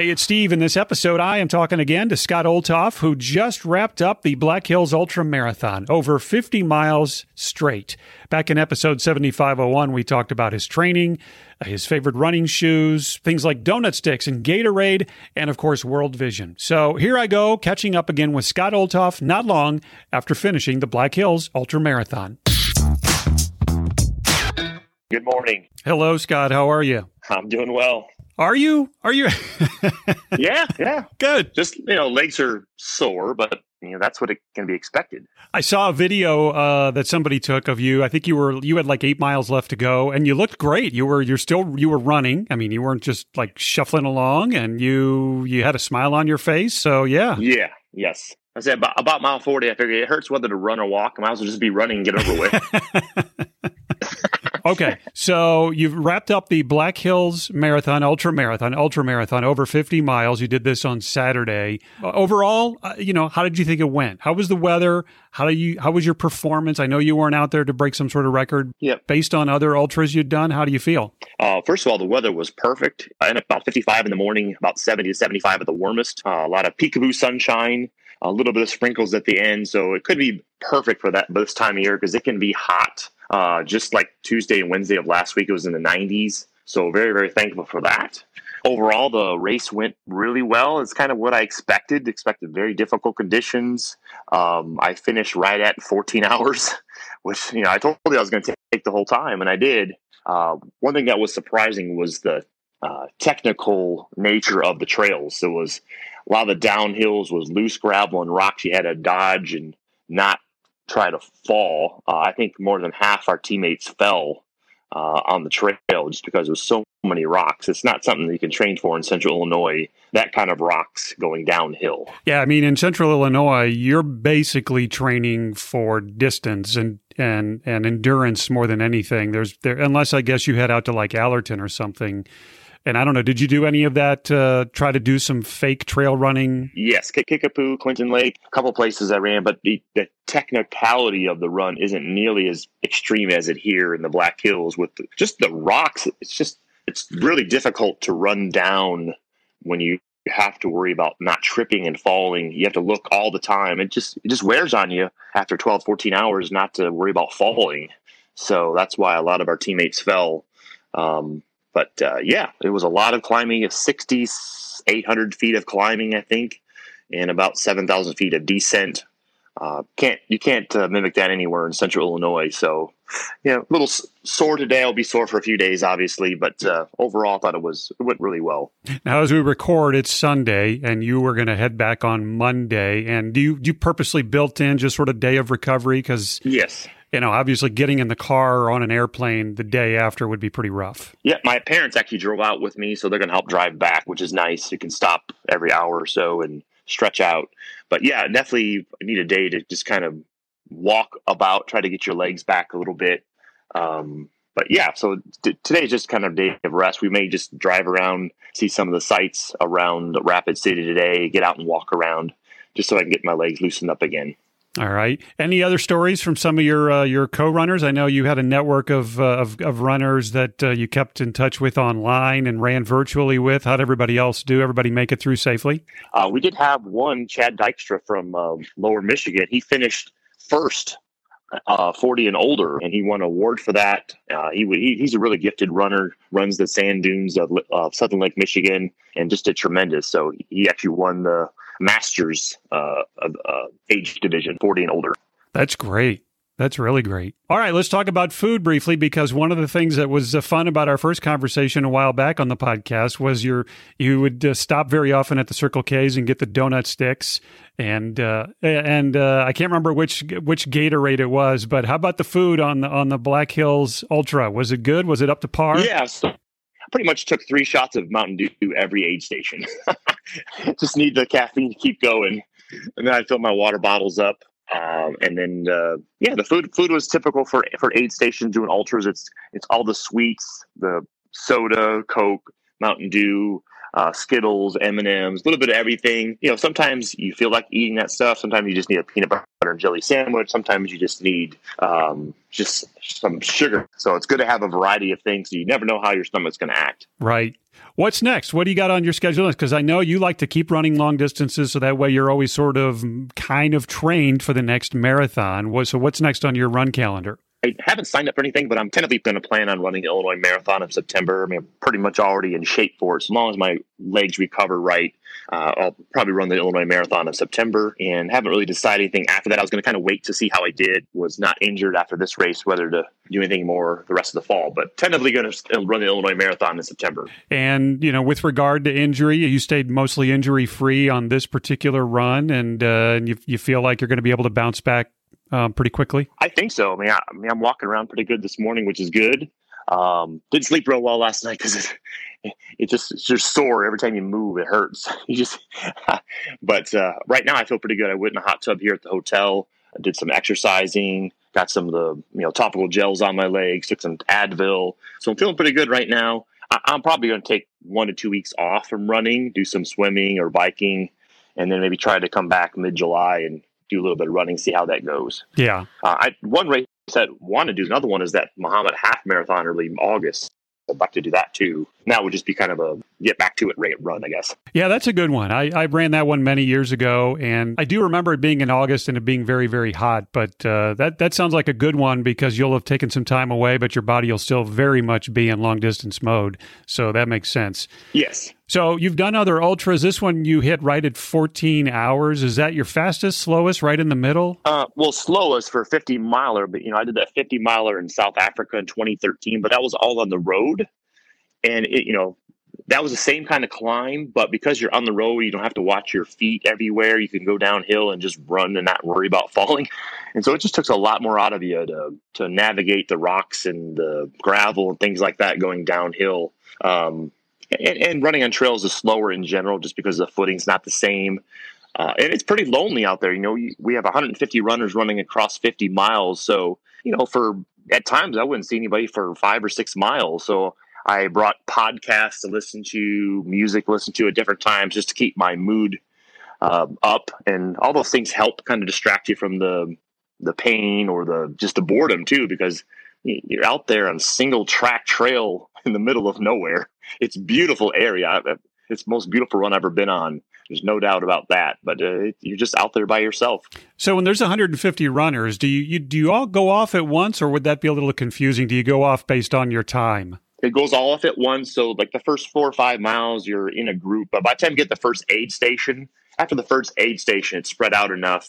Hey, it's Steve. In this episode, I am talking again to Scott Olthoff, who just wrapped up the Black Hills Ultra Marathon, over 50 miles straight. Back in episode 7501, we talked about his training, uh, his favorite running shoes, things like donut sticks and Gatorade, and of course, World Vision. So here I go, catching up again with Scott Olthoff not long after finishing the Black Hills Ultra Marathon. Good morning. Hello, Scott. How are you? I'm doing well. Are you? Are you? yeah, yeah. Good. Just, you know, legs are sore, but you know, that's what it can be expected. I saw a video uh, that somebody took of you. I think you were you had like 8 miles left to go and you looked great. You were you're still you were running. I mean, you weren't just like shuffling along and you you had a smile on your face. So, yeah. Yeah. Yes. I said about, about mile 40, I figured it hurts whether to run or walk. I might as well just be running and get over with. okay, so you've wrapped up the Black Hills Marathon, Ultra Marathon, Ultra Marathon, over 50 miles. You did this on Saturday. Uh, overall, uh, you know, how did you think it went? How was the weather? How do you? How was your performance? I know you weren't out there to break some sort of record. Yep. Based on other ultras you'd done, how do you feel? Uh, first of all, the weather was perfect. I ended up about 55 in the morning, about 70 to 75 at the warmest. Uh, a lot of peekaboo sunshine a little bit of sprinkles at the end. So it could be perfect for that this time of year because it can be hot uh, just like Tuesday and Wednesday of last week, it was in the 90s. So very, very thankful for that. Overall, the race went really well. It's kind of what I expected. Expected very difficult conditions. Um, I finished right at 14 hours, which you know I told you I was going to take the whole time, and I did. Uh, one thing that was surprising was the uh, technical nature of the trails. It was a lot of the downhills was loose gravel and rocks you had to dodge and not try to fall. Uh, I think more than half our teammates fell uh, on the trail just because there was so many rocks. It's not something that you can train for in Central Illinois. That kind of rocks going downhill. Yeah, I mean, in Central Illinois, you're basically training for distance and and and endurance more than anything. There's there, unless I guess you head out to like Allerton or something and I don't know, did you do any of that? Uh, try to do some fake trail running? Yes, Kickapoo, Clinton Lake, a couple places I ran, but the, the technicality of the run isn't nearly as extreme as it here in the Black Hills with the, just the rocks. It's just it's really difficult to run down when you have to worry about not tripping and falling. You have to look all the time. It just it just wears on you after 12, 14 hours not to worry about falling. So that's why a lot of our teammates fell. Um, but uh, yeah, it was a lot of climbing, 60, 800 feet of climbing, I think, and about 7,000 feet of descent. Uh, can't you can't uh, mimic that anywhere in Central Illinois. So, yeah, a little sore today. I'll be sore for a few days, obviously, but uh, overall, I thought it was it went really well. Now, as we record, it's Sunday, and you were going to head back on Monday. And do you do you purposely built in just sort of day of recovery? Because yes, you know, obviously getting in the car or on an airplane the day after would be pretty rough. Yeah, my parents actually drove out with me, so they're going to help drive back, which is nice. You can stop every hour or so and stretch out. But yeah, definitely need a day to just kind of walk about, try to get your legs back a little bit. Um, but yeah, so t- today is just kind of a day of rest. We may just drive around, see some of the sights around Rapid City today, get out and walk around, just so I can get my legs loosened up again. All right. Any other stories from some of your uh, your co-runners? I know you had a network of uh, of, of, runners that uh, you kept in touch with online and ran virtually with. How'd everybody else do? Everybody make it through safely? Uh, we did have one, Chad Dykstra from uh, Lower Michigan. He finished first, uh, forty and older, and he won an award for that. he, he, he's a really gifted runner. Runs the sand dunes of, Southern Lake, Michigan, and just did tremendous. So he actually won the masters uh, of uh, age division, 40 and older. That's great. That's really great. All right, let's talk about food briefly because one of the things that was uh, fun about our first conversation a while back on the podcast was your you would uh, stop very often at the Circle K's and get the donut sticks and uh, and uh, I can't remember which which Gatorade it was, but how about the food on the on the Black Hills Ultra? Was it good? Was it up to par? Yeah, so pretty much took three shots of Mountain Dew every aid station. Just need the caffeine to keep going. And then I filled my water bottles up. Um, and then uh, yeah, the food food was typical for for aid stations doing ultras. It's it's all the sweets, the soda, Coke, Mountain Dew. Uh, Skittles, M and M's, a little bit of everything. You know, sometimes you feel like eating that stuff. Sometimes you just need a peanut butter and jelly sandwich. Sometimes you just need um, just some sugar. So it's good to have a variety of things. So you never know how your stomach's going to act. Right. What's next? What do you got on your schedule? Because I know you like to keep running long distances, so that way you're always sort of kind of trained for the next marathon. So what's next on your run calendar? I haven't signed up for anything, but I'm tentatively going to plan on running the Illinois Marathon in September. I mean, I'm pretty much already in shape for it. As long as my legs recover right, uh, I'll probably run the Illinois Marathon in September. And haven't really decided anything after that. I was going to kind of wait to see how I did. Was not injured after this race, whether to do anything more the rest of the fall. But tentatively going to run the Illinois Marathon in September. And you know, with regard to injury, you stayed mostly injury free on this particular run, and uh, you, you feel like you're going to be able to bounce back um, pretty quickly? I think so. I mean, I, I, mean, I'm walking around pretty good this morning, which is good. Um, didn't sleep real well last night because it, it just it's just sore every time you move. It hurts. You just, but uh, right now I feel pretty good. I went in a hot tub here at the hotel. I did some exercising. Got some of the you know topical gels on my legs. Took some Advil. So I'm feeling pretty good right now. I, I'm probably going to take one to two weeks off from running, do some swimming or biking, and then maybe try to come back mid July and do a little bit of running, see how that goes. Yeah. Uh, I one race I want to do another one is that Mahomet half marathon early August. I'd like to do that too. That would just be kind of a get back to it rate run, I guess. Yeah, that's a good one. I, I ran that one many years ago, and I do remember it being in August and it being very, very hot. But uh, that that sounds like a good one because you'll have taken some time away, but your body will still very much be in long distance mode. So that makes sense. Yes. So you've done other ultras. This one you hit right at 14 hours. Is that your fastest, slowest, right in the middle? Uh, well, slowest for 50 miler, but you know I did that 50 miler in South Africa in 2013, but that was all on the road, and it, you know that was the same kind of climb, but because you're on the road, you don't have to watch your feet everywhere. You can go downhill and just run and not worry about falling. And so it just took a lot more out of you to to navigate the rocks and the gravel and things like that going downhill. Um, and, and, running on trails is slower in general just because the footing's not the same. Uh, and it's pretty lonely out there. You know, we have 150 runners running across 50 miles. So, you know, for at times I wouldn't see anybody for five or six miles. So I brought podcasts to listen to, music to listen to at different times just to keep my mood uh, up. And all those things help kind of distract you from the the pain or the just the boredom too, because you're out there on single track trail in the middle of nowhere. It's beautiful area. It's the most beautiful run I've ever been on. There's no doubt about that. But uh, you're just out there by yourself. So when there's 150 runners, do you, you do you all go off at once, or would that be a little confusing? Do you go off based on your time? it goes all off at once. So like the first four or five miles, you're in a group. But by the time you get the first aid station, after the first aid station, it's spread out enough,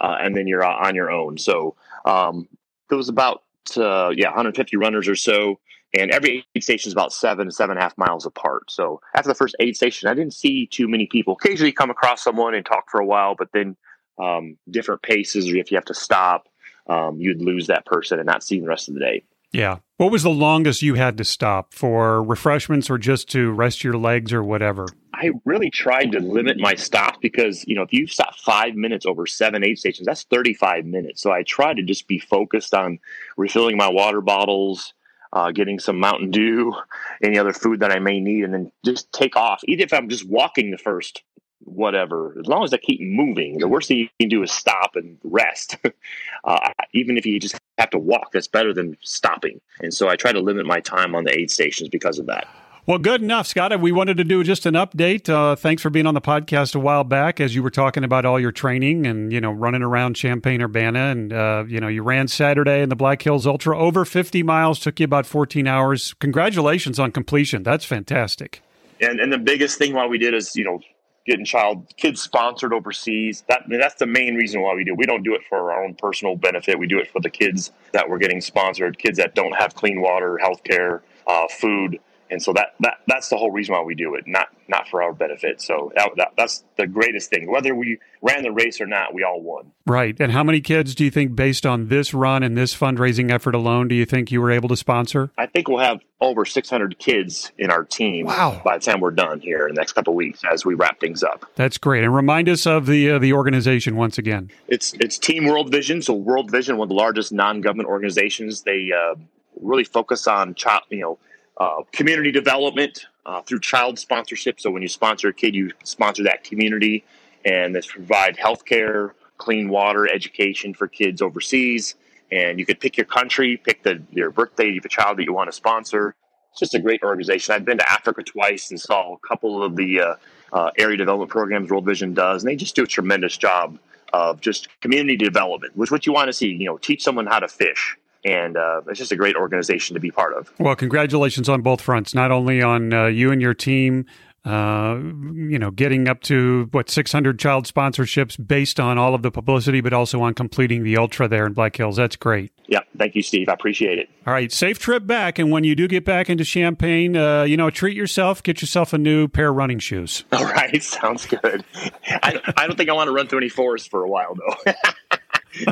uh, and then you're on your own. So um, there was about uh, yeah 150 runners or so, and every aid station is about seven seven and a half miles apart. So after the first aid station, I didn't see too many people. Occasionally, come across someone and talk for a while, but then um, different paces, or if you have to stop, um, you'd lose that person and not see the rest of the day. Yeah. What was the longest you had to stop for refreshments or just to rest your legs or whatever? I really tried to limit my stops because, you know, if you stop five minutes over seven aid stations, that's 35 minutes. So I tried to just be focused on refilling my water bottles, uh, getting some Mountain Dew, any other food that I may need, and then just take off. Even if I'm just walking the first whatever. As long as I keep moving, the worst thing you can do is stop and rest. uh, even if you just have to walk, that's better than stopping. And so I try to limit my time on the aid stations because of that. Well, good enough, Scott. We wanted to do just an update. Uh, thanks for being on the podcast a while back as you were talking about all your training and, you know, running around Champaign Urbana. And, uh, you know, you ran Saturday in the Black Hills Ultra over 50 miles, took you about 14 hours. Congratulations on completion. That's fantastic. And, and the biggest thing while we did is, you know, getting child kids sponsored overseas. That that's the main reason why we do. It. We don't do it for our own personal benefit. We do it for the kids that we're getting sponsored, kids that don't have clean water, health care, uh, food and so that, that that's the whole reason why we do it not not for our benefit. So that, that, that's the greatest thing. Whether we ran the race or not we all won. Right. And how many kids do you think based on this run and this fundraising effort alone do you think you were able to sponsor? I think we'll have over 600 kids in our team wow. by the time we're done here in the next couple of weeks as we wrap things up. That's great. And remind us of the uh, the organization once again. It's it's team world vision. So world vision one of the largest non-government organizations they uh, really focus on child you know uh, community development, uh, through child sponsorship. So when you sponsor a kid, you sponsor that community, and this provide healthcare, clean water, education for kids overseas. And you could pick your country, pick the your birthday of a child that you want to sponsor. It's just a great organization. I've been to Africa twice and saw a couple of the uh, uh, area development programs World Vision does, and they just do a tremendous job of just community development, which is what you want to see. You know, teach someone how to fish and uh, it's just a great organization to be part of. Well, congratulations on both fronts, not only on uh, you and your team. Uh, you know, getting up to what 600 child sponsorships based on all of the publicity, but also on completing the ultra there in Black Hills. That's great. Yeah, thank you, Steve. I appreciate it. All right, safe trip back, and when you do get back into Champaign, uh, you know, treat yourself, get yourself a new pair of running shoes. All right, sounds good. I, I don't think I want to run through any forest for a while, though.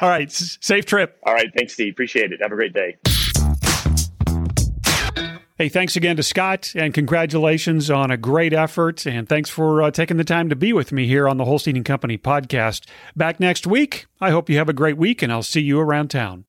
All right. S- safe trip. All right. Thanks, Steve. Appreciate it. Have a great day. Hey, thanks again to Scott and congratulations on a great effort. And thanks for uh, taking the time to be with me here on the Holstein and Company podcast. Back next week. I hope you have a great week and I'll see you around town.